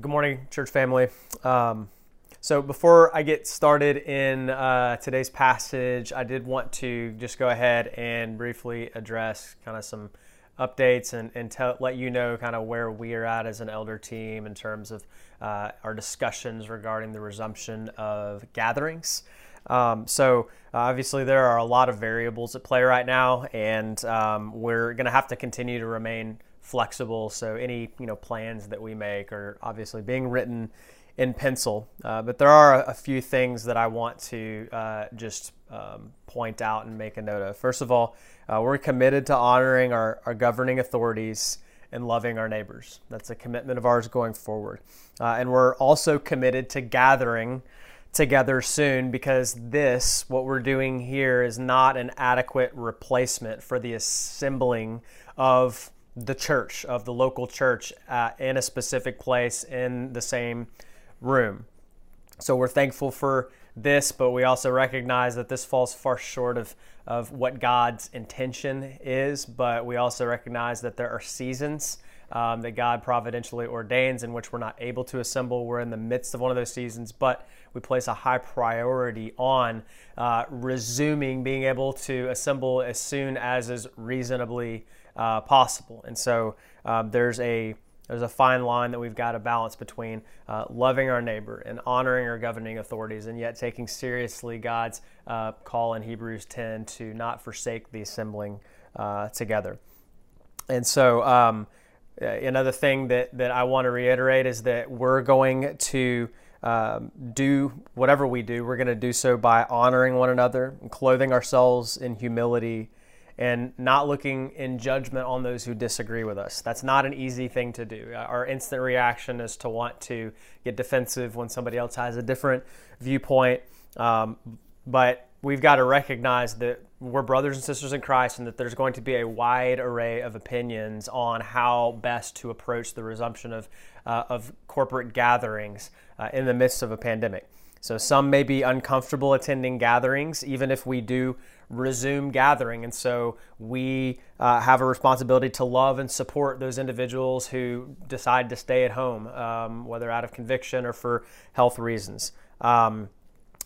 Good morning, church family. Um, so, before I get started in uh, today's passage, I did want to just go ahead and briefly address kind of some updates and, and tell, let you know kind of where we are at as an elder team in terms of uh, our discussions regarding the resumption of gatherings. Um, so, uh, obviously, there are a lot of variables at play right now, and um, we're going to have to continue to remain flexible. So any you know plans that we make are obviously being written in pencil. Uh, but there are a few things that I want to uh, just um, point out and make a note of. First of all, uh, we're committed to honoring our, our, governing authorities and loving our neighbors. That's a commitment of ours going forward. Uh, and we're also committed to gathering together soon because this, what we're doing here, is not an adequate replacement for the assembling of the church, of the local church uh, in a specific place in the same room. So we're thankful for this, but we also recognize that this falls far short of, of what God's intention is. But we also recognize that there are seasons um, that God providentially ordains in which we're not able to assemble. We're in the midst of one of those seasons, but we place a high priority on uh, resuming being able to assemble as soon as is reasonably uh, possible. And so um, there's a there's a fine line that we've got to balance between uh, loving our neighbor and honoring our governing authorities, and yet taking seriously God's uh, call in Hebrews 10 to not forsake the assembling uh, together. And so, um, uh, another thing that, that I want to reiterate is that we're going to um, do whatever we do, we're going to do so by honoring one another and clothing ourselves in humility and not looking in judgment on those who disagree with us. That's not an easy thing to do. Our instant reaction is to want to get defensive when somebody else has a different viewpoint. Um, but we've got to recognize that we're brothers and sisters in Christ and that there's going to be a wide array of opinions on how best to approach the resumption of, uh, of corporate gatherings uh, in the midst of a pandemic. So some may be uncomfortable attending gatherings, even if we do resume gathering. And so we uh, have a responsibility to love and support those individuals who decide to stay at home, um, whether out of conviction or for health reasons. Um,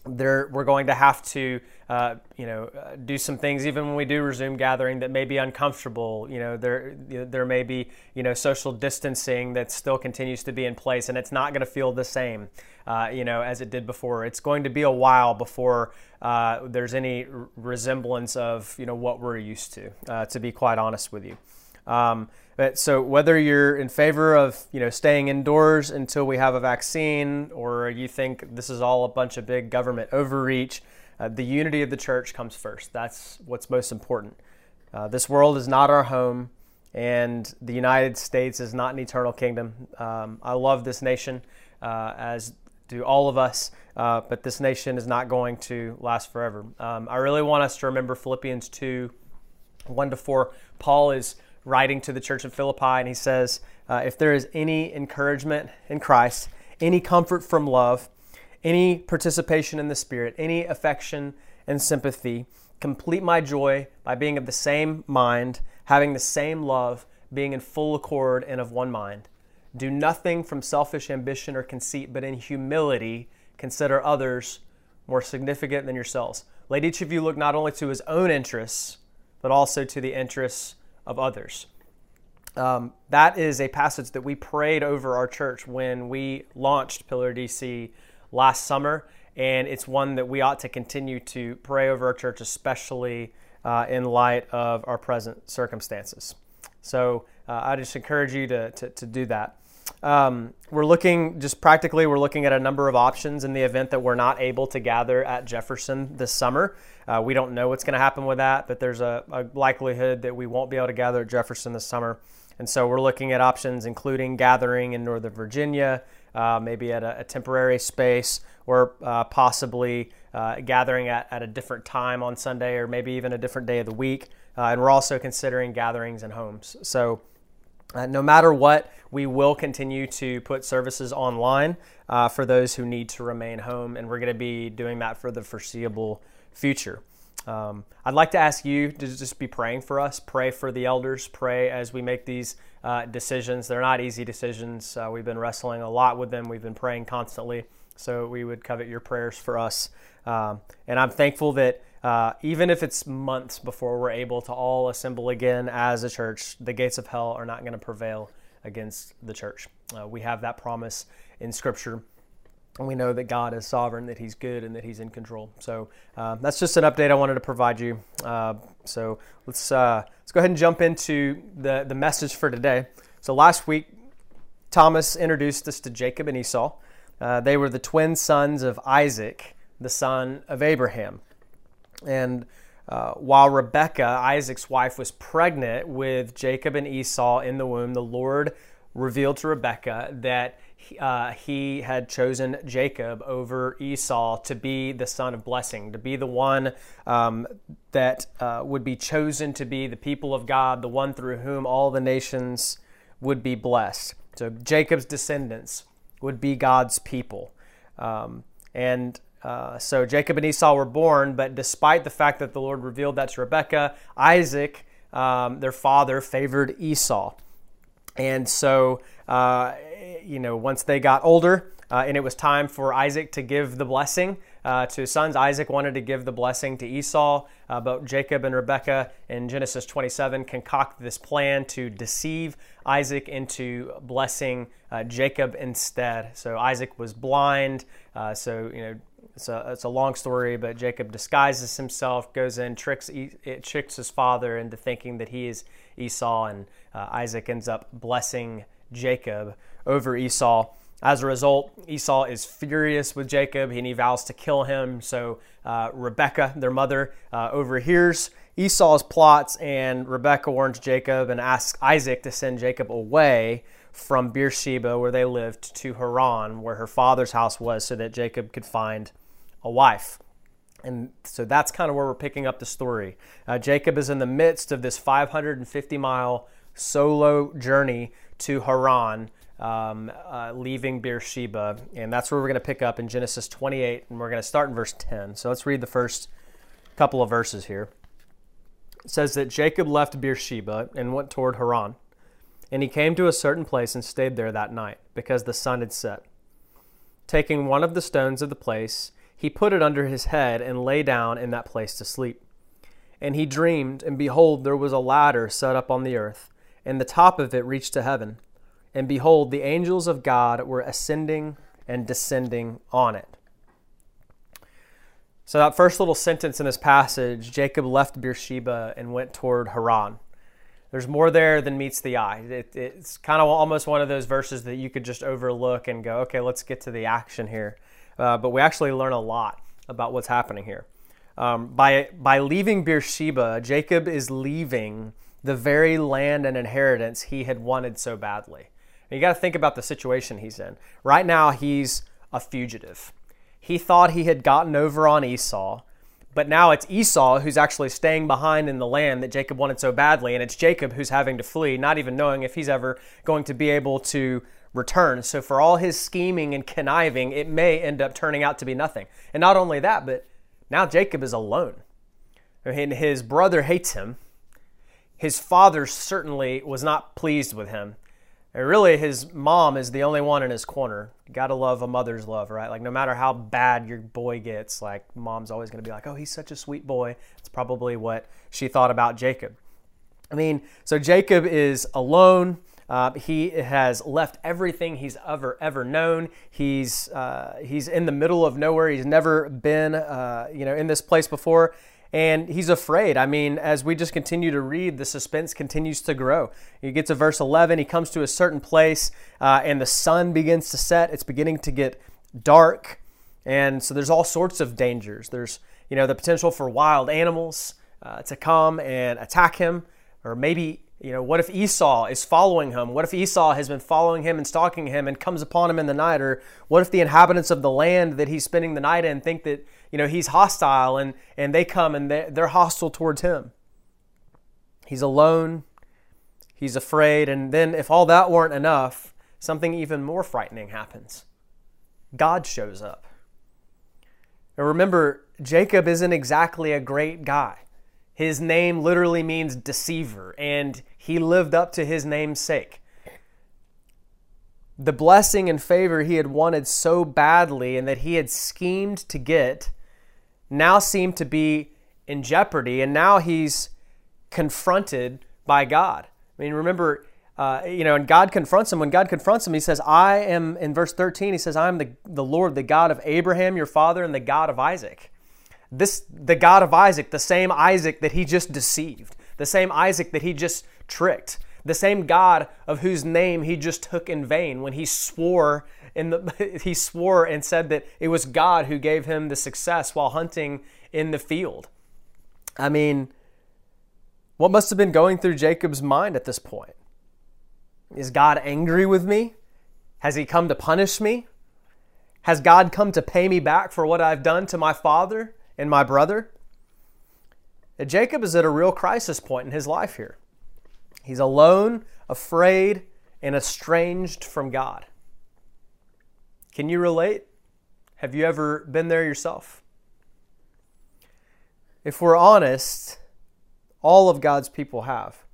there, we're going to have to, uh, you know, uh, do some things even when we do resume gathering that may be uncomfortable. You know, there there may be, you know, social distancing that still continues to be in place, and it's not going to feel the same, uh, you know, as it did before. It's going to be a while before uh, there's any resemblance of, you know, what we're used to. Uh, to be quite honest with you. Um, but so whether you're in favor of you know staying indoors until we have a vaccine, or you think this is all a bunch of big government overreach, uh, the unity of the church comes first. That's what's most important. Uh, this world is not our home, and the United States is not an eternal kingdom. Um, I love this nation, uh, as do all of us, uh, but this nation is not going to last forever. Um, I really want us to remember Philippians 2 1 to 4. Paul is writing to the church of Philippi, and he says, uh, If there is any encouragement in Christ, any comfort from love, any participation in the Spirit, any affection and sympathy, complete my joy by being of the same mind, having the same love, being in full accord and of one mind. Do nothing from selfish ambition or conceit, but in humility consider others more significant than yourselves. Let each of you look not only to his own interests, but also to the interests of others. Um, that is a passage that we prayed over our church when we launched Pillar DC last summer, and it's one that we ought to continue to pray over our church, especially uh, in light of our present circumstances. So uh, I just encourage you to, to, to do that. Um, we're looking just practically, we're looking at a number of options in the event that we're not able to gather at Jefferson this summer. Uh, we don't know what's going to happen with that, but there's a, a, likelihood that we won't be able to gather at Jefferson this summer. And so we're looking at options, including gathering in Northern Virginia, uh, maybe at a, a, temporary space, or uh, possibly uh, gathering at, at a different time on Sunday, or maybe even a different day of the week. Uh, and we're also considering gatherings in homes. So uh, no matter what, we will continue to put services online uh, for those who need to remain home, and we're going to be doing that for the foreseeable future. Um, I'd like to ask you to just be praying for us, pray for the elders, pray as we make these uh, decisions. They're not easy decisions. Uh, we've been wrestling a lot with them, we've been praying constantly. So we would covet your prayers for us. Um, and I'm thankful that uh, even if it's months before we're able to all assemble again as a church, the gates of hell are not going to prevail against the church. Uh, we have that promise in Scripture. And we know that God is sovereign, that He's good, and that He's in control. So uh, that's just an update I wanted to provide you. Uh, so let's uh, let's go ahead and jump into the the message for today. So last week, Thomas introduced us to Jacob and Esau. Uh, they were the twin sons of Isaac, the son of Abraham. And uh, while Rebekah, Isaac's wife, was pregnant with Jacob and Esau in the womb, the Lord revealed to Rebekah that uh, he had chosen Jacob over Esau to be the son of blessing, to be the one um, that uh, would be chosen to be the people of God, the one through whom all the nations would be blessed. So Jacob's descendants would be God's people. Um, and uh, so Jacob and Esau were born, but despite the fact that the Lord revealed that to Rebekah, Isaac, um, their father, favored Esau. And so, uh, you know, once they got older, uh, and it was time for Isaac to give the blessing uh, to his sons. Isaac wanted to give the blessing to Esau, uh, but Jacob and Rebekah in Genesis 27 concoct this plan to deceive Isaac into blessing Jacob instead. So Isaac was blind. So, you know, it's a, it's a long story, but Jacob disguises himself, goes in, tricks, tricks his father into thinking that he is Esau, and uh, Isaac ends up blessing Jacob over Esau. As a result, Esau is furious with Jacob and he vows to kill him. So uh, Rebekah, their mother, uh, overhears Esau's plots, and Rebekah warns Jacob and asks Isaac to send Jacob away from Beersheba, where they lived, to Haran, where her father's house was, so that Jacob could find a wife. And so that's kind of where we're picking up the story. Uh, Jacob is in the midst of this 550 mile solo journey to Haran, um, uh, leaving Beersheba. And that's where we're going to pick up in Genesis 28, and we're going to start in verse 10. So let's read the first couple of verses here. It says that Jacob left Beersheba and went toward Haran. And he came to a certain place and stayed there that night, because the sun had set. Taking one of the stones of the place, he put it under his head and lay down in that place to sleep. And he dreamed, and behold, there was a ladder set up on the earth, and the top of it reached to heaven. And behold, the angels of God were ascending and descending on it. So, that first little sentence in this passage Jacob left Beersheba and went toward Haran. There's more there than meets the eye. It, it's kind of almost one of those verses that you could just overlook and go, okay, let's get to the action here uh, but we actually learn a lot about what's happening here. Um, by, by leaving Beersheba, Jacob is leaving the very land and inheritance he had wanted so badly. And you got to think about the situation he's in. Right now, he's a fugitive. He thought he had gotten over on Esau, but now it's Esau who's actually staying behind in the land that Jacob wanted so badly, and it's Jacob who's having to flee, not even knowing if he's ever going to be able to return. So for all his scheming and conniving, it may end up turning out to be nothing. And not only that, but now Jacob is alone. And his brother hates him. His father certainly was not pleased with him. And really, his mom is the only one in his corner. You gotta love a mother's love, right? Like, no matter how bad your boy gets, like, mom's always gonna be like, oh, he's such a sweet boy. It's probably what she thought about Jacob. I mean, so Jacob is alone. Uh, he has left everything he's ever ever known. He's uh, he's in the middle of nowhere. He's never been uh, you know in this place before, and he's afraid. I mean, as we just continue to read, the suspense continues to grow. He gets to verse 11. He comes to a certain place, uh, and the sun begins to set. It's beginning to get dark, and so there's all sorts of dangers. There's you know the potential for wild animals uh, to come and attack him, or maybe you know, what if Esau is following him? What if Esau has been following him and stalking him and comes upon him in the night? Or what if the inhabitants of the land that he's spending the night in think that, you know, he's hostile and, and they come and they're hostile towards him? He's alone. He's afraid. And then, if all that weren't enough, something even more frightening happens God shows up. And remember, Jacob isn't exactly a great guy. His name literally means deceiver, and he lived up to his name's sake. The blessing and favor he had wanted so badly and that he had schemed to get now seemed to be in jeopardy, and now he's confronted by God. I mean, remember, uh, you know, and God confronts him. When God confronts him, he says, I am, in verse 13, he says, I am the, the Lord, the God of Abraham, your father, and the God of Isaac. This, the God of Isaac, the same Isaac that he just deceived, the same Isaac that he just tricked, the same God of whose name he just took in vain when he swore in the, he swore and said that it was God who gave him the success while hunting in the field. I mean, what must have been going through Jacob's mind at this point? Is God angry with me? Has he come to punish me? Has God come to pay me back for what I've done to my father and my brother? Jacob is at a real crisis point in his life here. He's alone, afraid, and estranged from God. Can you relate? Have you ever been there yourself? If we're honest, all of God's people have.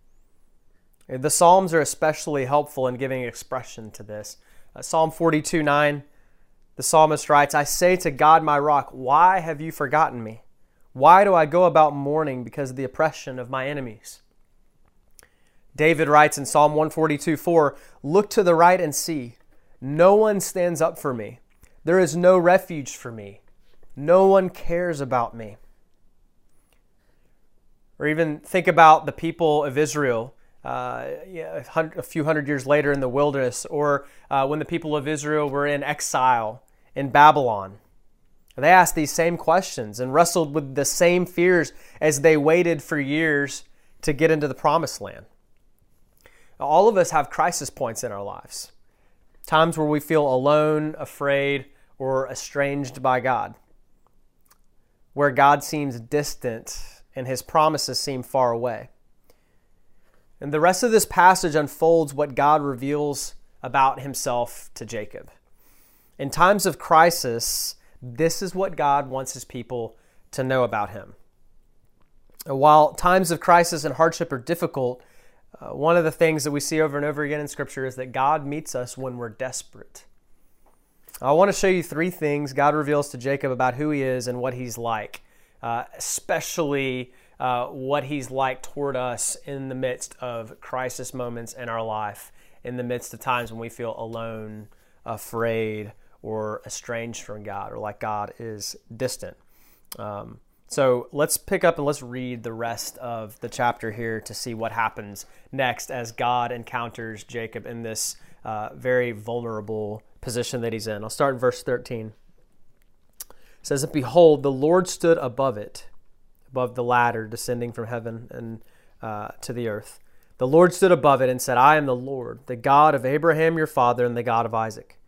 The Psalms are especially helpful in giving expression to this. Uh, Psalm 42 9, the psalmist writes, I say to God, my rock, why have you forgotten me? Why do I go about mourning because of the oppression of my enemies? David writes in Psalm 142 4, Look to the right and see. No one stands up for me. There is no refuge for me. No one cares about me. Or even think about the people of Israel uh, a few hundred years later in the wilderness, or uh, when the people of Israel were in exile in Babylon. They asked these same questions and wrestled with the same fears as they waited for years to get into the promised land. All of us have crisis points in our lives, times where we feel alone, afraid, or estranged by God, where God seems distant and his promises seem far away. And the rest of this passage unfolds what God reveals about himself to Jacob. In times of crisis, this is what God wants his people to know about him. While times of crisis and hardship are difficult, uh, one of the things that we see over and over again in Scripture is that God meets us when we're desperate. I want to show you three things God reveals to Jacob about who he is and what he's like, uh, especially uh, what He's like toward us in the midst of crisis moments in our life, in the midst of times when we feel alone, afraid, or estranged from God, or like God is distant. Um, so let's pick up and let's read the rest of the chapter here to see what happens next as God encounters Jacob in this uh, very vulnerable position that he's in. I'll start in verse 13. It says, Behold, the Lord stood above it above the ladder descending from heaven and uh, to the earth. The Lord stood above it and said, I am the Lord, the God of Abraham your father and the God of Isaac.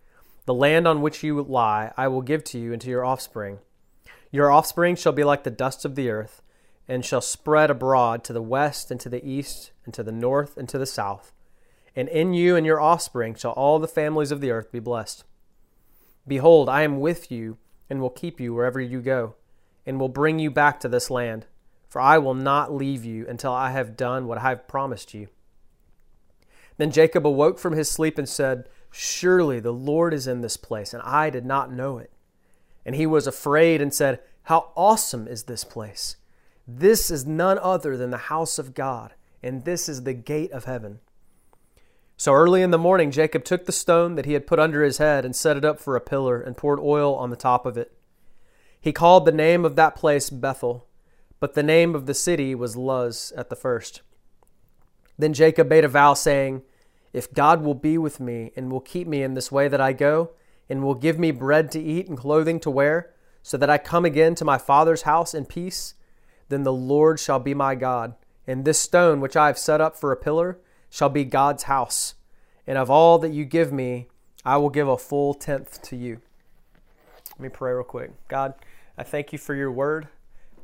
The land on which you lie I will give to you and to your offspring. Your offspring shall be like the dust of the earth, and shall spread abroad to the west and to the east and to the north and to the south. And in you and your offspring shall all the families of the earth be blessed. Behold, I am with you and will keep you wherever you go and will bring you back to this land. For I will not leave you until I have done what I have promised you. Then Jacob awoke from his sleep and said, Surely the Lord is in this place, and I did not know it. And he was afraid and said, How awesome is this place! This is none other than the house of God, and this is the gate of heaven. So early in the morning, Jacob took the stone that he had put under his head and set it up for a pillar and poured oil on the top of it. He called the name of that place Bethel, but the name of the city was Luz at the first. Then Jacob made a vow, saying, If God will be with me and will keep me in this way that I go, and will give me bread to eat and clothing to wear, so that I come again to my father's house in peace, then the Lord shall be my God, and this stone which I have set up for a pillar shall be God's house. And of all that you give me, I will give a full tenth to you. Let me pray real quick. God, I thank you for your word.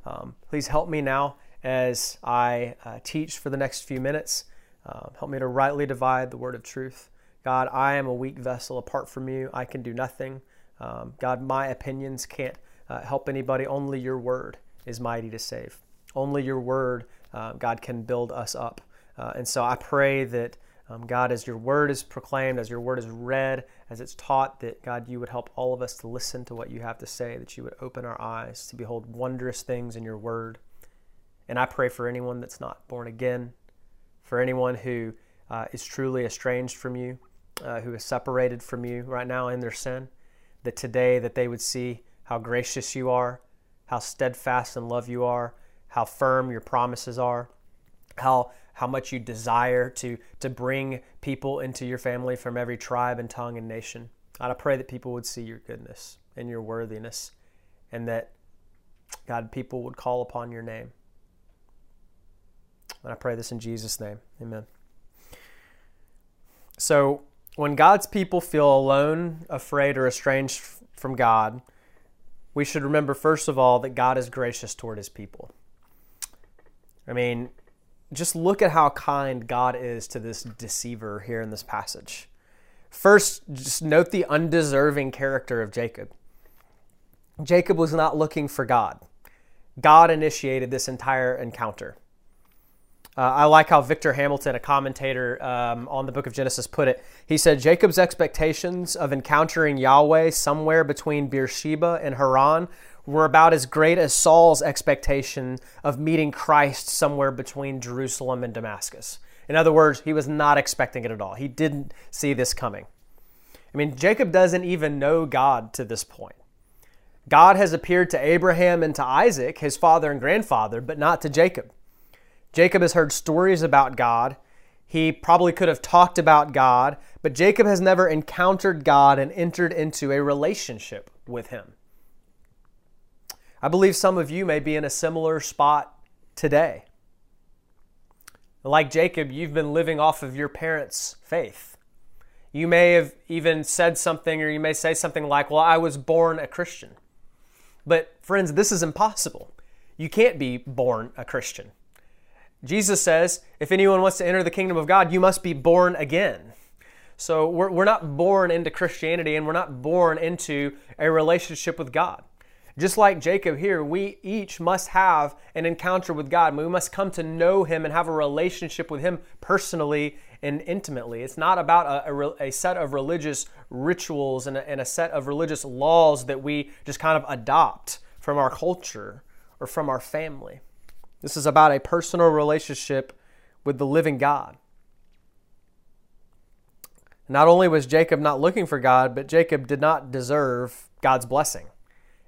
Um, please help me now as I uh, teach for the next few minutes. Uh, help me to rightly divide the word of truth. God, I am a weak vessel. Apart from you, I can do nothing. Um, God, my opinions can't uh, help anybody. Only your word is mighty to save. Only your word, uh, God, can build us up. Uh, and so I pray that, um, God, as your word is proclaimed, as your word is read, as it's taught, that, God, you would help all of us to listen to what you have to say, that you would open our eyes to behold wondrous things in your word. And I pray for anyone that's not born again, for anyone who uh, is truly estranged from you, uh, who is separated from you right now in their sin, that today that they would see how gracious you are, how steadfast in love you are, how firm your promises are, how how much you desire to to bring people into your family from every tribe and tongue and nation. God, I pray that people would see your goodness and your worthiness, and that God, people would call upon your name. And I pray this in Jesus' name. Amen. So, when God's people feel alone, afraid, or estranged from God, we should remember, first of all, that God is gracious toward his people. I mean, just look at how kind God is to this deceiver here in this passage. First, just note the undeserving character of Jacob. Jacob was not looking for God. God initiated this entire encounter. Uh, I like how Victor Hamilton, a commentator um, on the book of Genesis, put it. He said Jacob's expectations of encountering Yahweh somewhere between Beersheba and Haran were about as great as Saul's expectation of meeting Christ somewhere between Jerusalem and Damascus. In other words, he was not expecting it at all. He didn't see this coming. I mean, Jacob doesn't even know God to this point. God has appeared to Abraham and to Isaac, his father and grandfather, but not to Jacob. Jacob has heard stories about God. He probably could have talked about God, but Jacob has never encountered God and entered into a relationship with him. I believe some of you may be in a similar spot today. Like Jacob, you've been living off of your parents' faith. You may have even said something, or you may say something like, Well, I was born a Christian. But, friends, this is impossible. You can't be born a Christian. Jesus says, if anyone wants to enter the kingdom of God, you must be born again. So we're, we're not born into Christianity and we're not born into a relationship with God. Just like Jacob here, we each must have an encounter with God. We must come to know Him and have a relationship with Him personally and intimately. It's not about a, a, a set of religious rituals and a, and a set of religious laws that we just kind of adopt from our culture or from our family. This is about a personal relationship with the living God. Not only was Jacob not looking for God, but Jacob did not deserve God's blessing.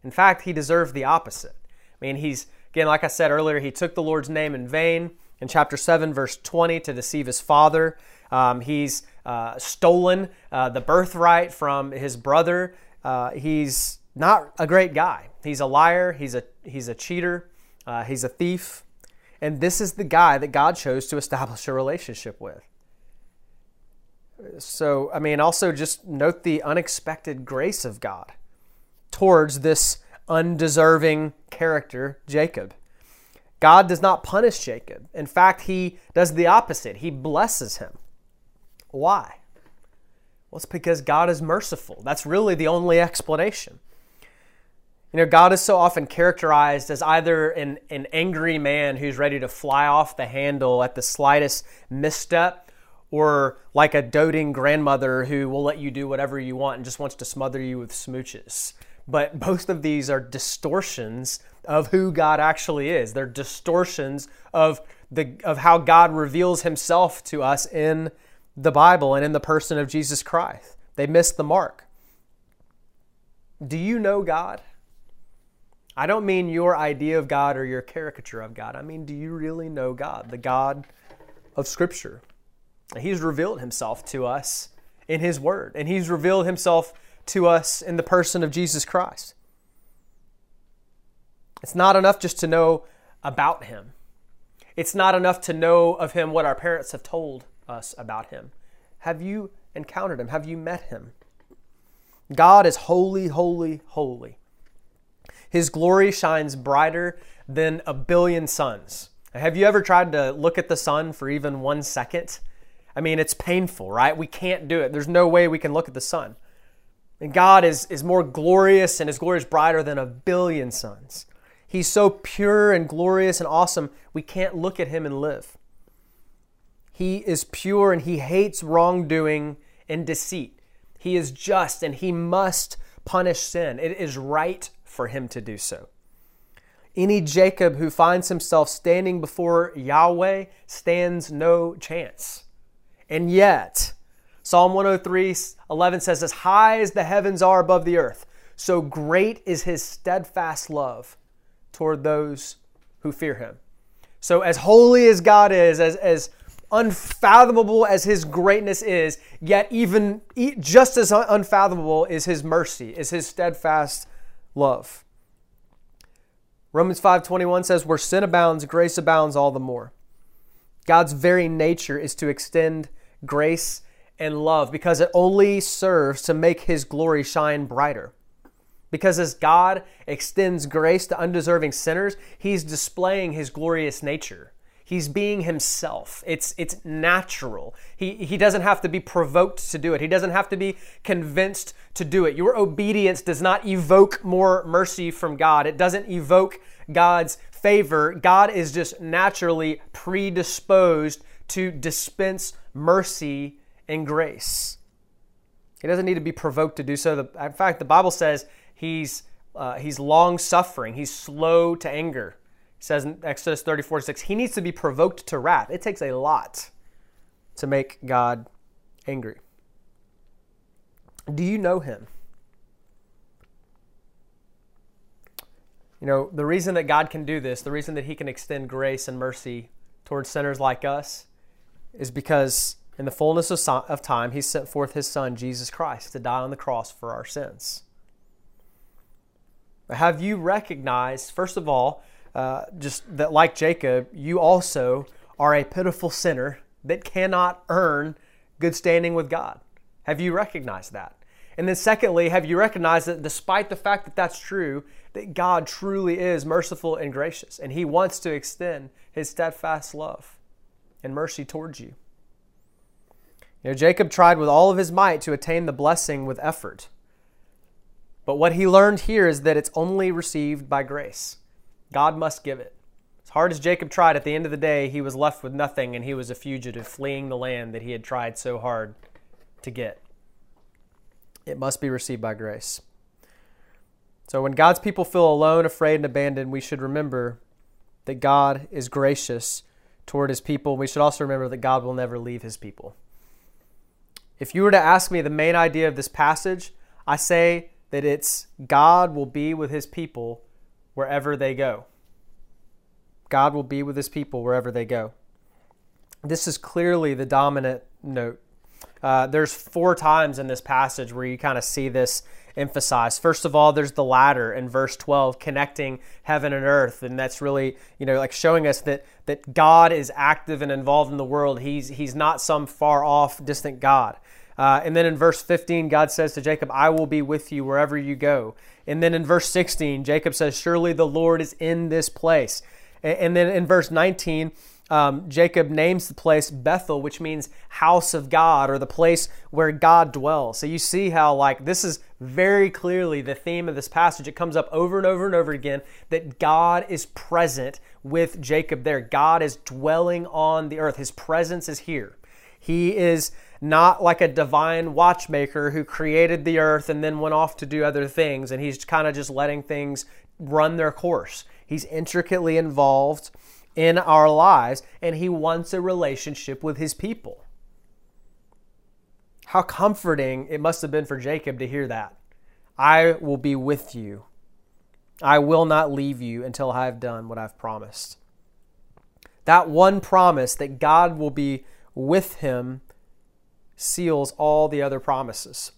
In fact, he deserved the opposite. I mean, he's, again, like I said earlier, he took the Lord's name in vain in chapter 7, verse 20, to deceive his father. Um, he's uh, stolen uh, the birthright from his brother. Uh, he's not a great guy. He's a liar, he's a, he's a cheater, uh, he's a thief. And this is the guy that God chose to establish a relationship with. So, I mean, also just note the unexpected grace of God towards this undeserving character, Jacob. God does not punish Jacob. In fact, he does the opposite. He blesses him. Why? Well, it's because God is merciful. That's really the only explanation. You know, God is so often characterized as either an, an angry man who's ready to fly off the handle at the slightest misstep, or like a doting grandmother who will let you do whatever you want and just wants to smother you with smooches. But both of these are distortions of who God actually is. They're distortions of the of how God reveals himself to us in the Bible and in the person of Jesus Christ. They miss the mark. Do you know God? I don't mean your idea of God or your caricature of God. I mean, do you really know God, the God of Scripture? He's revealed himself to us in His Word, and He's revealed Himself to us in the person of Jesus Christ. It's not enough just to know about Him, it's not enough to know of Him what our parents have told us about Him. Have you encountered Him? Have you met Him? God is holy, holy, holy. His glory shines brighter than a billion suns. Have you ever tried to look at the sun for even one second? I mean, it's painful, right? We can't do it. There's no way we can look at the sun. And God is, is more glorious and his glory is brighter than a billion suns. He's so pure and glorious and awesome, we can't look at him and live. He is pure and he hates wrongdoing and deceit. He is just and he must punish sin. It is right for him to do so. Any Jacob who finds himself standing before Yahweh stands no chance. And yet, Psalm 103 11 says, As high as the heavens are above the earth, so great is his steadfast love toward those who fear him. So, as holy as God is, as, as unfathomable as his greatness is, yet even just as unfathomable is his mercy, is his steadfast love. Romans 5:21 says where sin abounds grace abounds all the more. God's very nature is to extend grace and love because it only serves to make his glory shine brighter. Because as God extends grace to undeserving sinners, he's displaying his glorious nature. He's being himself. It's, it's natural. He, he doesn't have to be provoked to do it. He doesn't have to be convinced to do it. Your obedience does not evoke more mercy from God. It doesn't evoke God's favor. God is just naturally predisposed to dispense mercy and grace. He doesn't need to be provoked to do so. In fact, the Bible says he's, uh, he's long suffering, he's slow to anger It says in Exodus 34 6, he needs to be provoked to wrath. It takes a lot to make God angry. Do you know him? You know, the reason that God can do this, the reason that he can extend grace and mercy towards sinners like us, is because in the fullness of time, he sent forth his son, Jesus Christ, to die on the cross for our sins. Have you recognized, first of all, uh, just that, like Jacob, you also are a pitiful sinner that cannot earn good standing with God. Have you recognized that? And then, secondly, have you recognized that despite the fact that that's true, that God truly is merciful and gracious, and He wants to extend His steadfast love and mercy towards you? You know, Jacob tried with all of his might to attain the blessing with effort. But what he learned here is that it's only received by grace. God must give it. As hard as Jacob tried, at the end of the day, he was left with nothing and he was a fugitive fleeing the land that he had tried so hard to get. It must be received by grace. So when God's people feel alone, afraid, and abandoned, we should remember that God is gracious toward his people. We should also remember that God will never leave his people. If you were to ask me the main idea of this passage, I say that it's God will be with his people wherever they go. God will be with his people wherever they go. This is clearly the dominant note. Uh, there's four times in this passage where you kind of see this emphasized. First of all, there's the ladder in verse 12 connecting heaven and earth, and that's really, you know, like showing us that that God is active and involved in the world. He's he's not some far off distant God. Uh, and then in verse 15, God says to Jacob, I will be with you wherever you go. And then in verse 16, Jacob says, Surely the Lord is in this place. And, and then in verse 19, um, Jacob names the place Bethel, which means house of God or the place where God dwells. So you see how, like, this is very clearly the theme of this passage. It comes up over and over and over again that God is present with Jacob there. God is dwelling on the earth, His presence is here. He is not like a divine watchmaker who created the earth and then went off to do other things and he's kind of just letting things run their course. He's intricately involved in our lives and he wants a relationship with his people. How comforting it must have been for Jacob to hear that. I will be with you. I will not leave you until I have done what I've promised. That one promise that God will be with him seals all the other promises.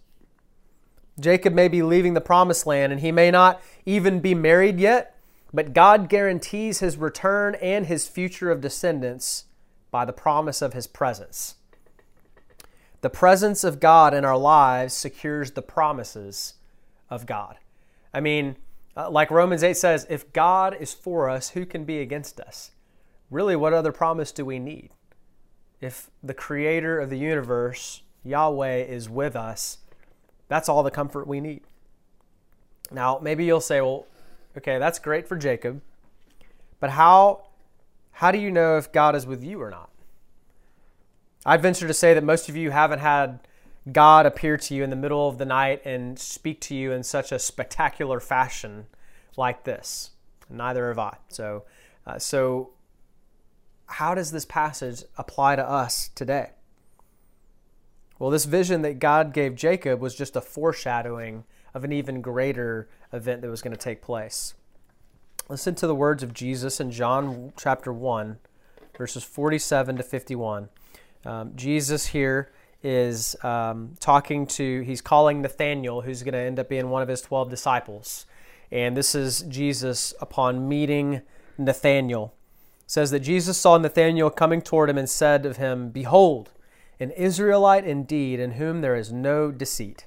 Jacob may be leaving the promised land and he may not even be married yet, but God guarantees his return and his future of descendants by the promise of his presence. The presence of God in our lives secures the promises of God. I mean, uh, like Romans 8 says, if God is for us, who can be against us? Really, what other promise do we need? if the creator of the universe, Yahweh, is with us, That's all the comfort we need. Now, maybe you'll say, well, okay, that's great for Jacob, but how, how do you know if God is with you or not? I'd venture to say that most of you haven't had God appear to you in the middle of the night and speak to you in such a spectacular fashion like this. Neither have I. So, uh, so how does this passage apply to us today? Well, this vision that God gave Jacob was just a foreshadowing of an even greater event that was going to take place. Listen to the words of Jesus in John chapter 1, verses 47 to 51. Um, Jesus here is um, talking to, he's calling Nathanael, who's going to end up being one of his 12 disciples. And this is Jesus upon meeting Nathanael. It says that Jesus saw Nathanael coming toward him and said of him, Behold, an Israelite indeed, in whom there is no deceit.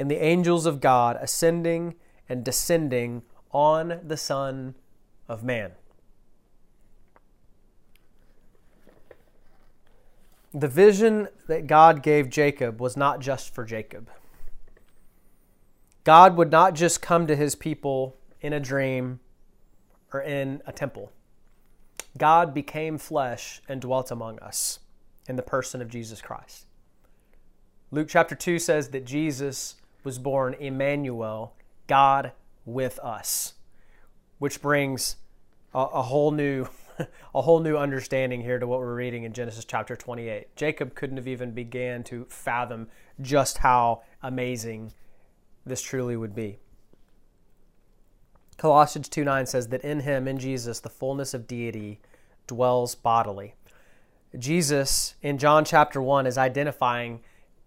and the angels of God ascending and descending on the Son of Man. The vision that God gave Jacob was not just for Jacob. God would not just come to his people in a dream or in a temple. God became flesh and dwelt among us in the person of Jesus Christ. Luke chapter 2 says that Jesus was born Emmanuel, God with us, which brings a, a whole new a whole new understanding here to what we're reading in Genesis chapter 28. Jacob couldn't have even began to fathom just how amazing this truly would be. Colossians 2 9 says that in him, in Jesus, the fullness of deity dwells bodily. Jesus in John chapter 1 is identifying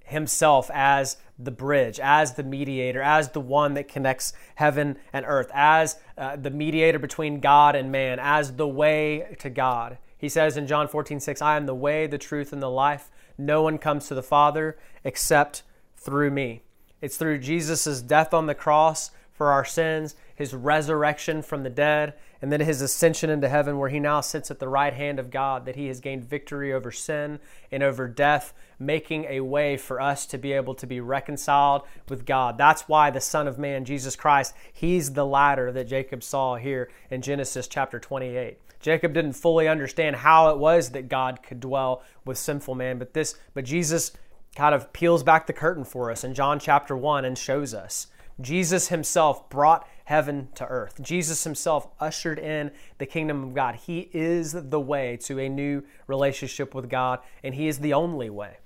himself as the bridge, as the mediator, as the one that connects heaven and earth, as uh, the mediator between God and man, as the way to God. He says in John 14, 6, I am the way, the truth, and the life. No one comes to the Father except through me. It's through Jesus' death on the cross for our sins, his resurrection from the dead, and then his ascension into heaven, where he now sits at the right hand of God, that he has gained victory over sin and over death, making a way for us to be able to be reconciled with God. That's why the Son of Man, Jesus Christ, he's the ladder that Jacob saw here in Genesis chapter 28. Jacob didn't fully understand how it was that God could dwell with sinful man, but this but Jesus kind of peels back the curtain for us in John chapter 1 and shows us Jesus himself brought heaven to earth. Jesus himself ushered in the kingdom of God. He is the way to a new relationship with God, and He is the only way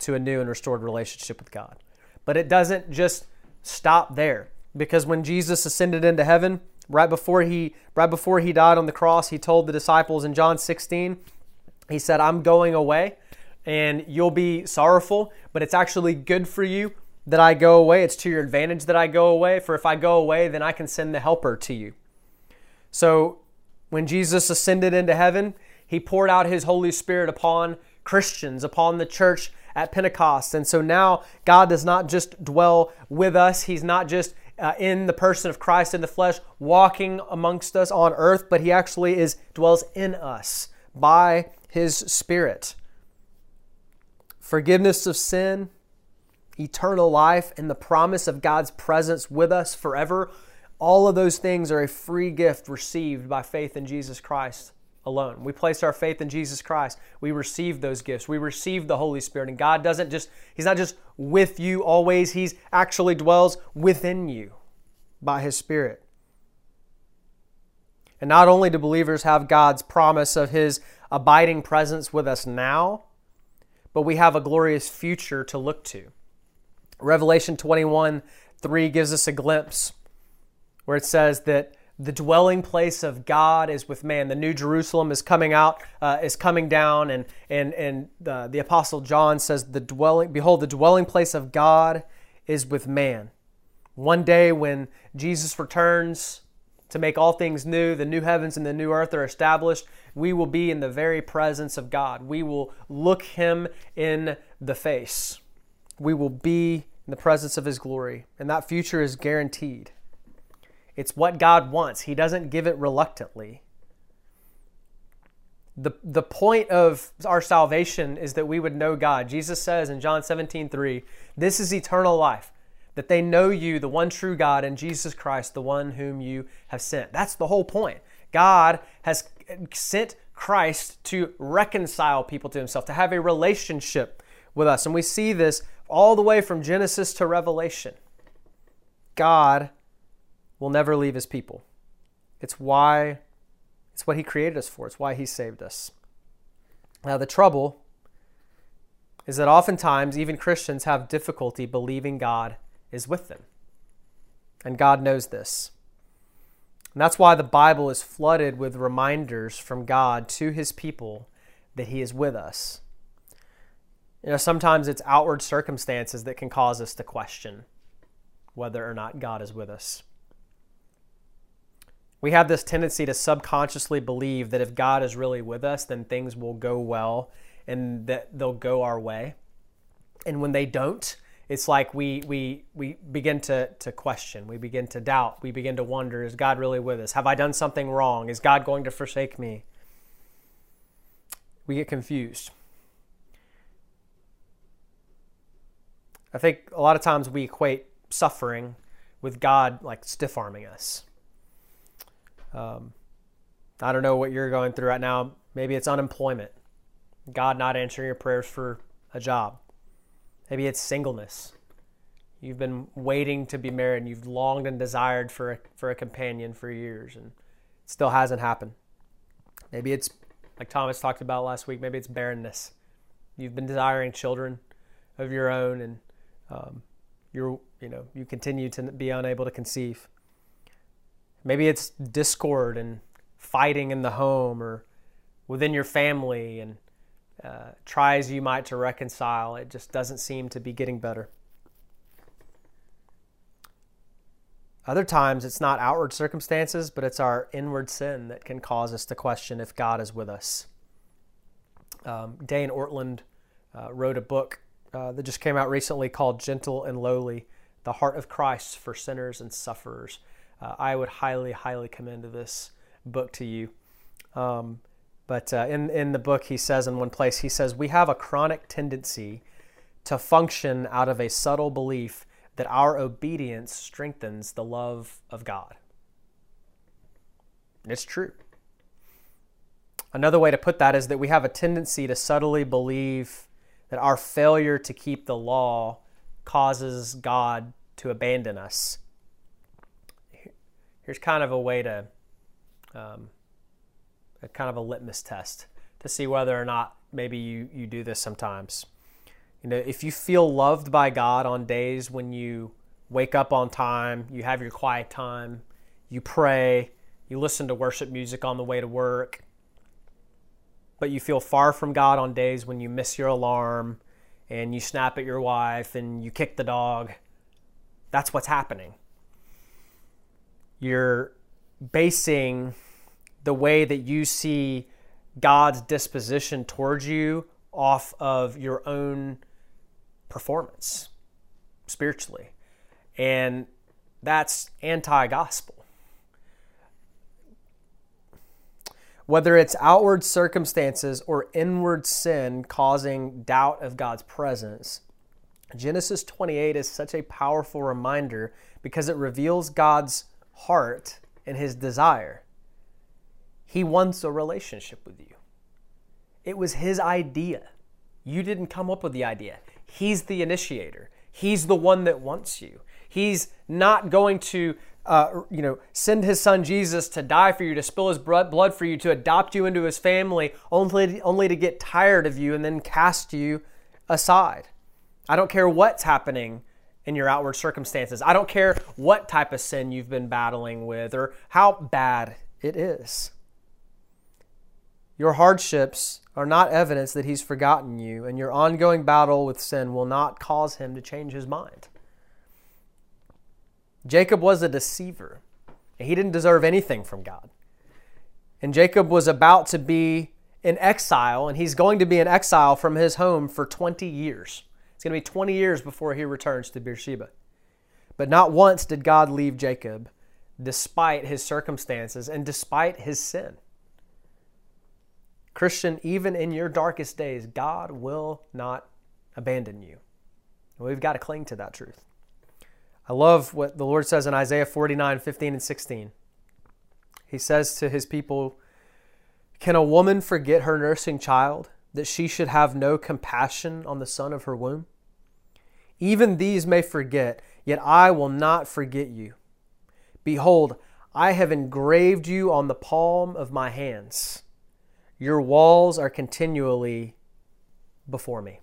to a new and restored relationship with God. But it doesn't just stop there, because when Jesus ascended into heaven, right before he right before he died on the cross, he told the disciples in John 16, he said, "I'm going away, and you'll be sorrowful, but it's actually good for you that I go away. It's to your advantage that I go away. For if I go away, then I can send the helper to you. So when Jesus ascended into heaven, he poured out his Holy Spirit upon Christians, upon the church at Pentecost. And so now God does not just dwell with us, he's not just uh, in the person of Christ in the flesh walking amongst us on earth, but he actually is dwells in us by his spirit. Forgiveness of sin, eternal life, and the promise of God's presence with us forever, all of those things are a free gift received by faith in Jesus Christ alone. We place our faith in Jesus Christ. We receive those gifts. We receive the Holy Spirit. And God doesn't just, He's not just with you always, He's actually dwells within you by His Spirit. And not only do believers have God's promise of His abiding presence with us now, but we have a glorious future to look to. Revelation 21 3 gives us a glimpse where it says that the dwelling place of God is with man. The New Jerusalem is coming out, uh, is coming down, and and and the, the Apostle John says, "The dwelling, behold, the dwelling place of God is with man. One day when Jesus returns to make all things new, the new heavens and the new earth are established, we will be in the very presence of God. We will look Him in the face. We will be in the presence of His glory, and that future is guaranteed. It's what God wants, He doesn't give it reluctantly. The, the point of our salvation is that we would know God. Jesus says in John 17, 3, This is eternal life, that they know you, the one true God, and Jesus Christ, the one whom you have sent. That's the whole point. God has sent Christ to reconcile people to himself, to have a relationship with us. And we see this all the way from Genesis to Revelation. God will never leave his people. It's why it's what he created us for. It's why he saved us. Now the trouble is that oftentimes even Christians have difficulty believing God is with them. And God knows this. And that's why the Bible is flooded with reminders from God to his people that he is with us. You know, sometimes it's outward circumstances that can cause us to question whether or not God is with us. We have this tendency to subconsciously believe that if God is really with us, then things will go well and that they'll go our way. And when they don't, it's like we we we begin to to question. We begin to doubt. We begin to wonder is god really with us? Have i done something wrong? Is god going to forsake me? We get confused i think a lot of times we equate suffering with god like stiff arming us um, i don't know what you're going through right now maybe it's unemployment god not answering your prayers for a job Maybe it's singleness. You've been waiting to be married and you've longed and desired for a, for a companion for years and it still hasn't happened. Maybe it's like Thomas talked about last week, maybe it's barrenness. You've been desiring children of your own and um, you're, you know, you continue to be unable to conceive. Maybe it's discord and fighting in the home or within your family and uh, try as you might to reconcile, it just doesn't seem to be getting better. Other times, it's not outward circumstances, but it's our inward sin that can cause us to question if God is with us. Um, Dane Ortlund uh, wrote a book uh, that just came out recently called Gentle and Lowly The Heart of Christ for Sinners and Sufferers. Uh, I would highly, highly commend this book to you. Um, but uh, in, in the book, he says in one place, he says, We have a chronic tendency to function out of a subtle belief that our obedience strengthens the love of God. It's true. Another way to put that is that we have a tendency to subtly believe that our failure to keep the law causes God to abandon us. Here's kind of a way to um, a kind of a litmus test to see whether or not maybe you, you do this sometimes. You know, if you feel loved by God on days when you wake up on time, you have your quiet time, you pray, you listen to worship music on the way to work, but you feel far from God on days when you miss your alarm and you snap at your wife and you kick the dog, that's what's happening. You're basing the way that you see God's disposition towards you off of your own performance spiritually. And that's anti gospel. Whether it's outward circumstances or inward sin causing doubt of God's presence, Genesis 28 is such a powerful reminder because it reveals God's heart and his desire. He wants a relationship with you. It was his idea. You didn't come up with the idea. He's the initiator. He's the one that wants you. He's not going to, uh, you know, send his son Jesus to die for you, to spill his blood for you, to adopt you into his family, only, only to get tired of you and then cast you aside. I don't care what's happening in your outward circumstances. I don't care what type of sin you've been battling with or how bad it is. Your hardships are not evidence that He's forgotten you, and your ongoing battle with sin will not cause Him to change His mind. Jacob was a deceiver. He didn't deserve anything from God. And Jacob was about to be in exile, and he's going to be in exile from his home for 20 years. It's going to be 20 years before he returns to Beersheba. But not once did God leave Jacob, despite his circumstances and despite his sin. Christian, even in your darkest days, God will not abandon you. We've got to cling to that truth. I love what the Lord says in Isaiah 49 15 and 16. He says to his people, Can a woman forget her nursing child, that she should have no compassion on the son of her womb? Even these may forget, yet I will not forget you. Behold, I have engraved you on the palm of my hands. Your walls are continually before me.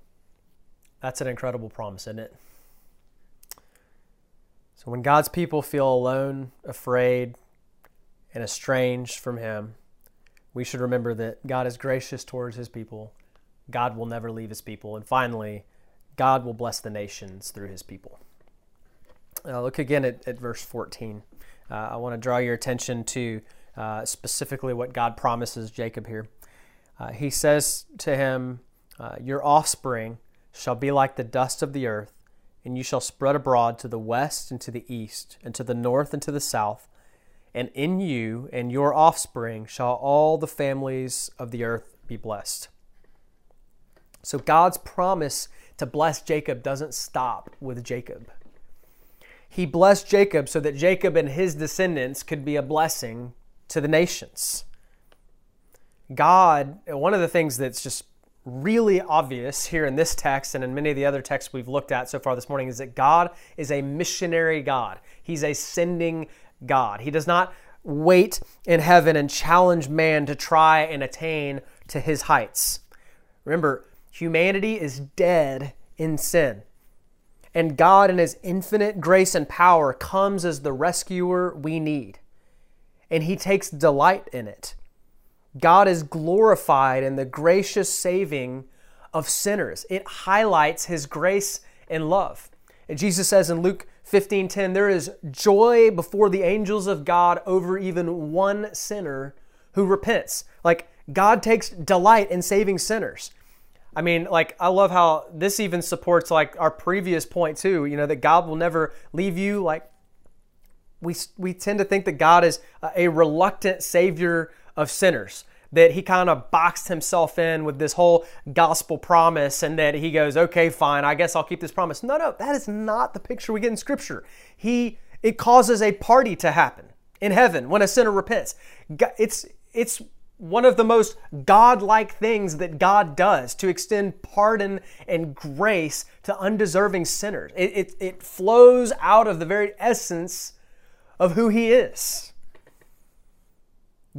That's an incredible promise, isn't it? So when God's people feel alone, afraid, and estranged from Him, we should remember that God is gracious towards His people. God will never leave His people. And finally, God will bless the nations through His people. Uh, look again at, at verse 14. Uh, I want to draw your attention to uh, specifically what God promises Jacob here. Uh, he says to him, uh, Your offspring shall be like the dust of the earth, and you shall spread abroad to the west and to the east, and to the north and to the south. And in you and your offspring shall all the families of the earth be blessed. So God's promise to bless Jacob doesn't stop with Jacob. He blessed Jacob so that Jacob and his descendants could be a blessing to the nations. God, one of the things that's just really obvious here in this text and in many of the other texts we've looked at so far this morning is that God is a missionary God. He's a sending God. He does not wait in heaven and challenge man to try and attain to his heights. Remember, humanity is dead in sin. And God, in his infinite grace and power, comes as the rescuer we need. And he takes delight in it. God is glorified in the gracious saving of sinners. It highlights his grace and love. And Jesus says in Luke 15:10, there is joy before the angels of God over even one sinner who repents. Like God takes delight in saving sinners. I mean, like I love how this even supports like our previous point too, you know, that God will never leave you like we we tend to think that God is a reluctant savior of sinners that he kind of boxed himself in with this whole gospel promise and that he goes, okay, fine, I guess I'll keep this promise. No, no, that is not the picture we get in Scripture. He it causes a party to happen in heaven when a sinner repents. It's it's one of the most godlike things that God does to extend pardon and grace to undeserving sinners. It, it, it flows out of the very essence of who He is.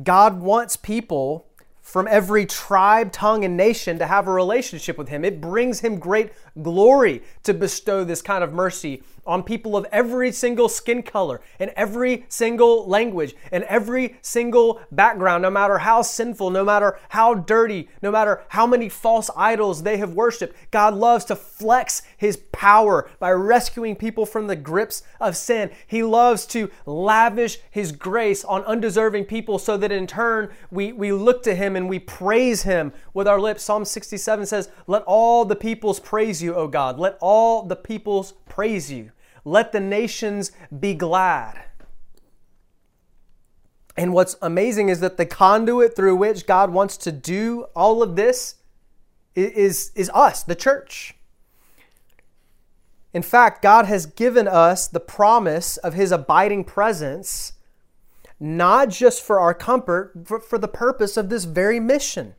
God wants people from every tribe, tongue, and nation to have a relationship with Him. It brings Him great glory to bestow this kind of mercy on people of every single skin color and every single language and every single background, no matter how sinful, no matter how dirty, no matter how many false idols they have worshiped. God loves to flex his power by rescuing people from the grips of sin. He loves to lavish his grace on undeserving people so that in turn we, we look to him and we praise him with our lips. Psalm 67 says, Let all the peoples praise you, O God. Let all the peoples praise you. Let the nations be glad. And what's amazing is that the conduit through which God wants to do all of this is, is us, the church. In fact, God has given us the promise of His abiding presence, not just for our comfort, but for the purpose of this very mission.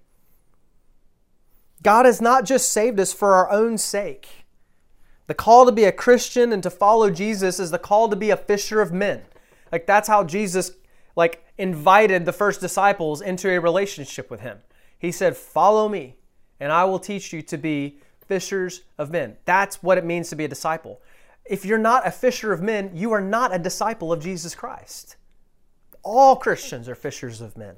God has not just saved us for our own sake. The call to be a Christian and to follow Jesus is the call to be a fisher of men. Like that's how Jesus like invited the first disciples into a relationship with him. He said, "Follow me, and I will teach you to be fishers of men." That's what it means to be a disciple. If you're not a fisher of men, you are not a disciple of Jesus Christ. All Christians are fishers of men.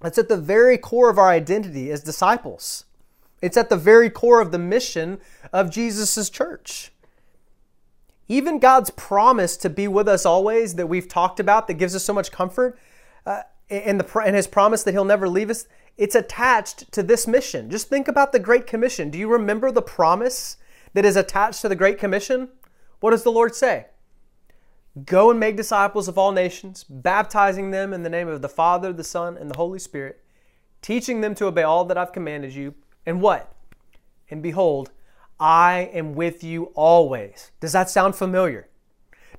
That's at the very core of our identity as disciples. It's at the very core of the mission of Jesus' church. even God's promise to be with us always that we've talked about that gives us so much comfort, uh, and, the, and His promise that He'll never leave us, it's attached to this mission. Just think about the Great Commission. Do you remember the promise that is attached to the Great Commission? What does the Lord say? Go and make disciples of all nations, baptizing them in the name of the Father, the Son, and the Holy Spirit, teaching them to obey all that I've commanded you. And what? And behold, I am with you always. Does that sound familiar?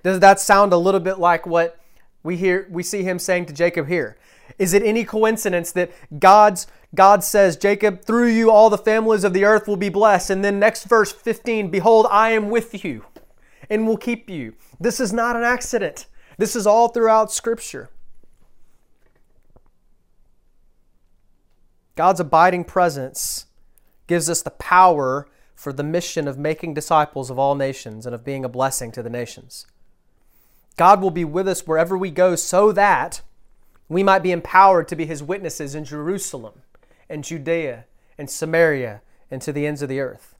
Does that sound a little bit like what we hear we see him saying to Jacob here? Is it any coincidence that God's God says, Jacob, through you all the families of the earth will be blessed. And then next verse 15, behold, I am with you and will keep you. This is not an accident. This is all throughout Scripture. God's abiding presence gives us the power for the mission of making disciples of all nations and of being a blessing to the nations. God will be with us wherever we go so that we might be empowered to be his witnesses in Jerusalem and Judea and Samaria and to the ends of the earth.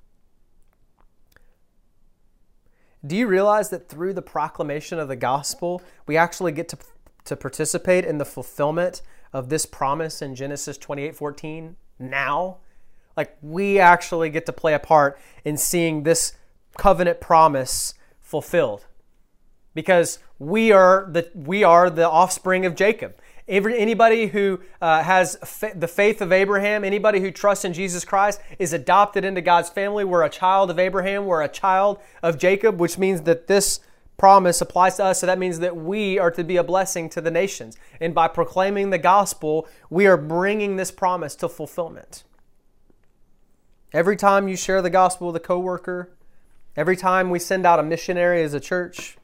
Do you realize that through the proclamation of the gospel, we actually get to, to participate in the fulfillment of this promise in Genesis 28 14 now? Like, we actually get to play a part in seeing this covenant promise fulfilled because we are the, we are the offspring of Jacob. Every, anybody who uh, has the faith of Abraham, anybody who trusts in Jesus Christ, is adopted into God's family. We're a child of Abraham. We're a child of Jacob, which means that this promise applies to us. So that means that we are to be a blessing to the nations. And by proclaiming the gospel, we are bringing this promise to fulfillment. Every time you share the gospel with a coworker, every time we send out a missionary as a church,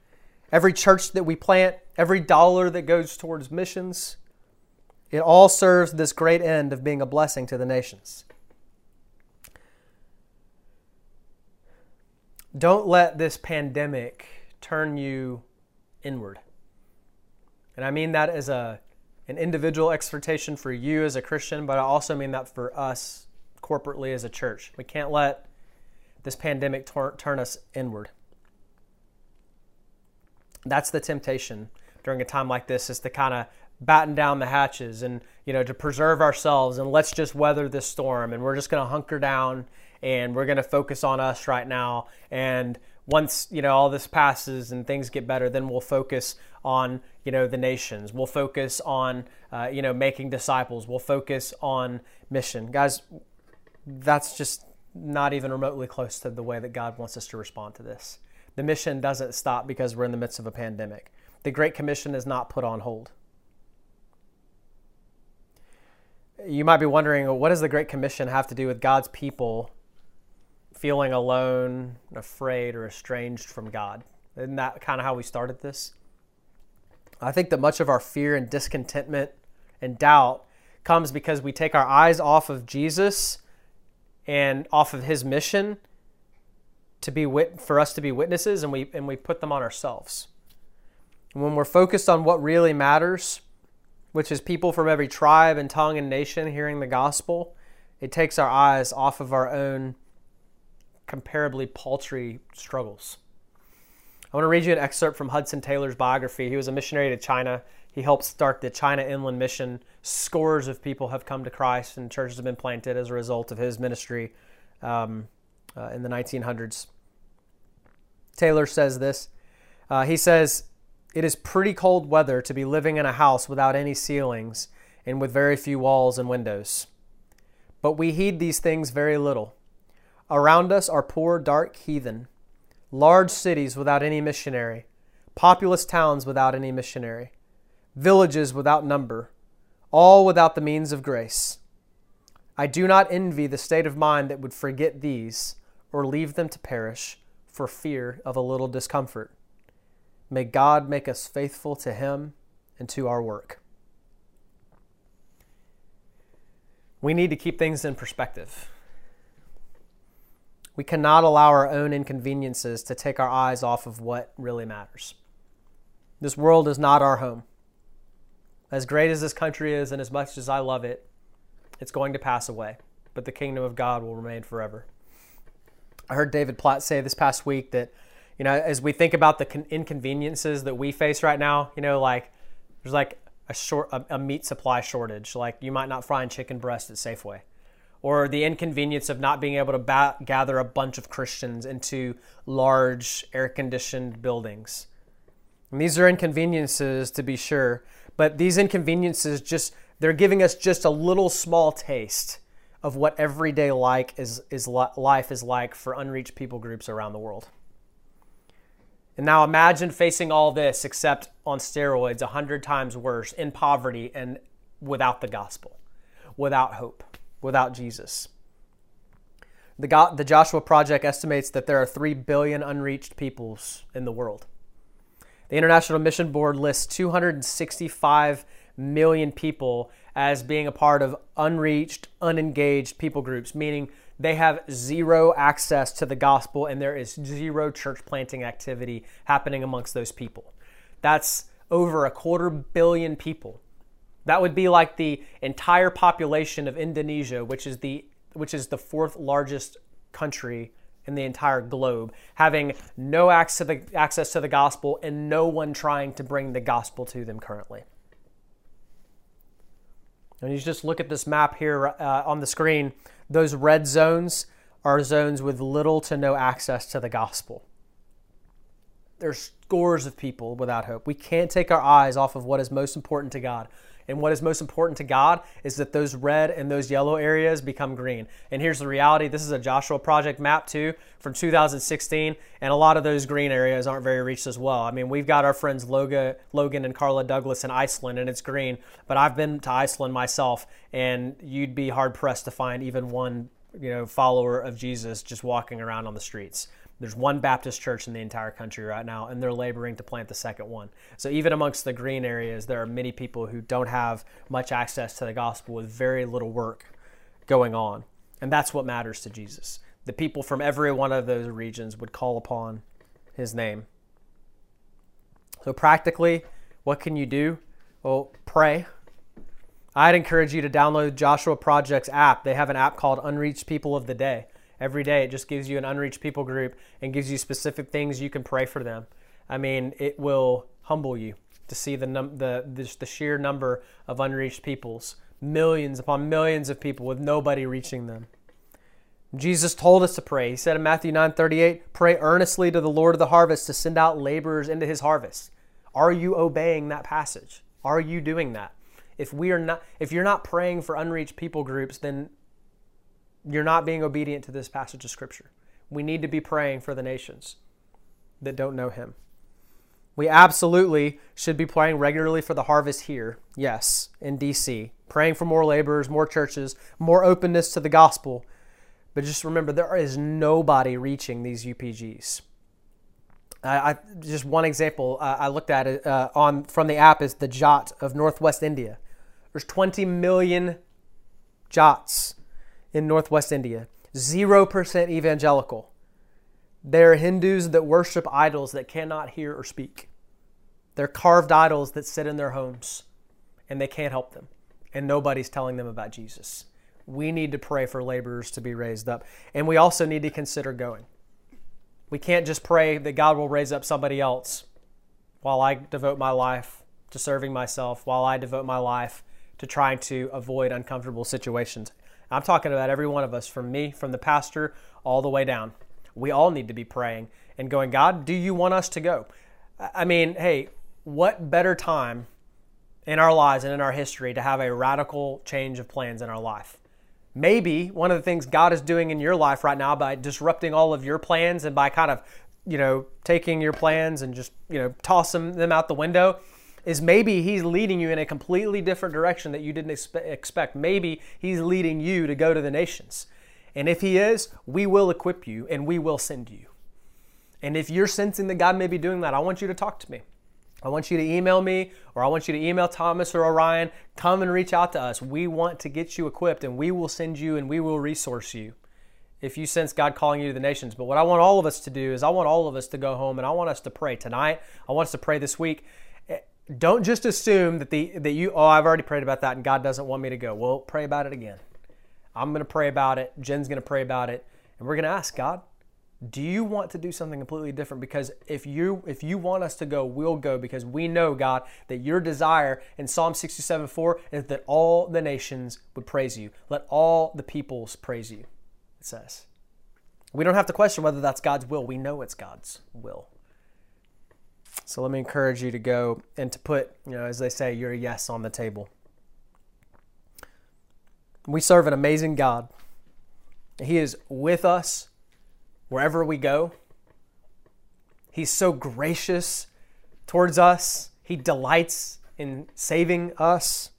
every church that we plant, every dollar that goes towards missions, it all serves this great end of being a blessing to the nations. Don't let this pandemic turn you inward. And I mean that as a an individual exhortation for you as a Christian, but I also mean that for us corporately as a church. We can't let this pandemic turn us inward. That's the temptation during a time like this is to kind of batten down the hatches and you know to preserve ourselves and let's just weather this storm and we're just going to hunker down and we're going to focus on us right now and once you know all this passes and things get better then we'll focus on you know the nations we'll focus on uh, you know making disciples we'll focus on mission guys that's just not even remotely close to the way that god wants us to respond to this the mission doesn't stop because we're in the midst of a pandemic. The Great Commission is not put on hold. You might be wondering, what does the Great Commission have to do with God's people feeling alone, afraid, or estranged from God? Isn't that kind of how we started this? I think that much of our fear and discontentment and doubt comes because we take our eyes off of Jesus and off of his mission to be wit- for us to be witnesses and we and we put them on ourselves. And when we're focused on what really matters, which is people from every tribe and tongue and nation hearing the gospel, it takes our eyes off of our own comparably paltry struggles. I want to read you an excerpt from Hudson Taylor's biography. He was a missionary to China. He helped start the China Inland Mission. Scores of people have come to Christ, and churches have been planted as a result of his ministry. Um, uh, in the 1900s. Taylor says this. Uh, he says, It is pretty cold weather to be living in a house without any ceilings and with very few walls and windows. But we heed these things very little. Around us are poor, dark heathen, large cities without any missionary, populous towns without any missionary, villages without number, all without the means of grace. I do not envy the state of mind that would forget these or leave them to perish for fear of a little discomfort. May God make us faithful to Him and to our work. We need to keep things in perspective. We cannot allow our own inconveniences to take our eyes off of what really matters. This world is not our home. As great as this country is, and as much as I love it, it's going to pass away, but the kingdom of God will remain forever. I heard David Platt say this past week that You know, as we think about the inconveniences that we face right now, you know, like there's like a short a, a meat supply shortage. Like you might not find chicken breast at Safeway, or the inconvenience of not being able to ba- gather a bunch of Christians into large air conditioned buildings. And these are inconveniences to be sure, but these inconveniences just they're giving us just a little small taste of what everyday like is, is life is like for unreached people groups around the world. And now imagine facing all this except on steroids, a hundred times worse, in poverty and without the gospel, without hope, without Jesus. The, God, the Joshua Project estimates that there are 3 billion unreached peoples in the world. The International Mission Board lists 265 million people as being a part of unreached, unengaged people groups, meaning they have zero access to the gospel and there is zero church planting activity happening amongst those people. That's over a quarter billion people. That would be like the entire population of Indonesia, which is the which is the fourth largest country in the entire globe, having no access to the, access to the gospel and no one trying to bring the gospel to them currently. And you just look at this map here uh, on the screen. Those red zones are zones with little to no access to the gospel. There's scores of people without hope. We can't take our eyes off of what is most important to God. And what is most important to God is that those red and those yellow areas become green. And here's the reality this is a Joshua Project map, too, from 2016. And a lot of those green areas aren't very reached as well. I mean, we've got our friends Logan, Logan and Carla Douglas in Iceland, and it's green. But I've been to Iceland myself, and you'd be hard pressed to find even one you know follower of Jesus just walking around on the streets. There's one Baptist church in the entire country right now, and they're laboring to plant the second one. So even amongst the green areas, there are many people who don't have much access to the gospel with very little work going on. And that's what matters to Jesus. The people from every one of those regions would call upon his name. So, practically, what can you do? Well, pray. I'd encourage you to download Joshua Project's app. They have an app called Unreached People of the Day. Every day, it just gives you an unreached people group and gives you specific things you can pray for them. I mean, it will humble you to see the num- the, the the sheer number of unreached peoples, millions upon millions of people with nobody reaching them. Jesus told us to pray. He said in Matthew 9:38, "Pray earnestly to the Lord of the harvest to send out laborers into his harvest." Are you obeying that passage? Are you doing that? If we are not if you're not praying for unreached people groups, then you're not being obedient to this passage of Scripture. We need to be praying for the nations that don't know Him. We absolutely should be praying regularly for the harvest here, yes, in DC, praying for more laborers, more churches, more openness to the gospel. But just remember, there is nobody reaching these UPGs. I, I just one example uh, I looked at it uh, on from the app is the Jat of Northwest India. There's 20 million Jats in northwest India. 0% evangelical. They're Hindus that worship idols that cannot hear or speak. They're carved idols that sit in their homes and they can't help them. And nobody's telling them about Jesus. We need to pray for laborers to be raised up. And we also need to consider going. We can't just pray that God will raise up somebody else while I devote my life to serving myself, while I devote my life to trying to avoid uncomfortable situations. I'm talking about every one of us, from me, from the pastor, all the way down. We all need to be praying and going, God, do you want us to go? I mean, hey, what better time in our lives and in our history to have a radical change of plans in our life? Maybe one of the things God is doing in your life right now by disrupting all of your plans and by kind of, you know, taking your plans and just, you know, tossing them out the window is maybe he's leading you in a completely different direction that you didn't expe- expect. Maybe he's leading you to go to the nations. And if he is, we will equip you and we will send you. And if you're sensing that God may be doing that, I want you to talk to me. I want you to email me or I want you to email Thomas or Orion. Come and reach out to us. We want to get you equipped and we will send you and we will resource you if you sense God calling you to the nations. But what I want all of us to do is I want all of us to go home and I want us to pray tonight. I want us to pray this week don't just assume that the that you oh I've already prayed about that and God doesn't want me to go. Well, pray about it again. I'm going to pray about it. Jen's going to pray about it, and we're going to ask God, do you want to do something completely different because if you if you want us to go we'll go because we know god that your desire in psalm 67 4 is that all the nations would praise you let all the peoples praise you it says we don't have to question whether that's god's will we know it's god's will so let me encourage you to go and to put you know as they say your yes on the table we serve an amazing god he is with us wherever we go. He's so gracious towards us. He delights in saving us.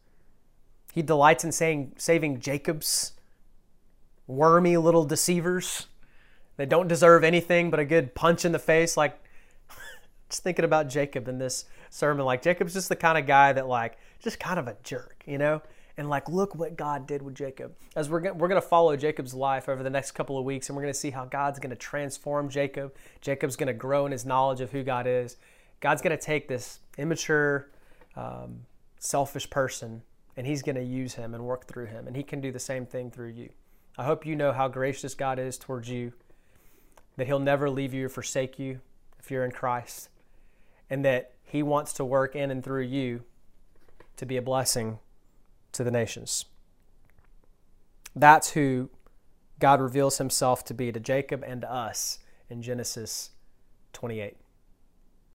He delights in saying, saving Jacob's wormy little deceivers that don't deserve anything but a good punch in the face. Like, just thinking about Jacob in this sermon. Like, Jacob's just the kind of guy that, like, just kind of a jerk, you know? and like look what God did with Jacob. As we're gonna, we're to follow Jacob's life over the next couple of weeks and we're to see how God's to transform Jacob. Jacob's to grow in his knowledge of who God is. God's to take this immature um, selfish person and he's to use him and work through him and he can do the same thing through you. I hope you know how gracious God is towards you, that he'll never leave you or forsake you if you're in Christ, and that he wants to work in and through you to be a blessing to the nations. That's who God reveals himself to be to Jacob and to us in Genesis 28.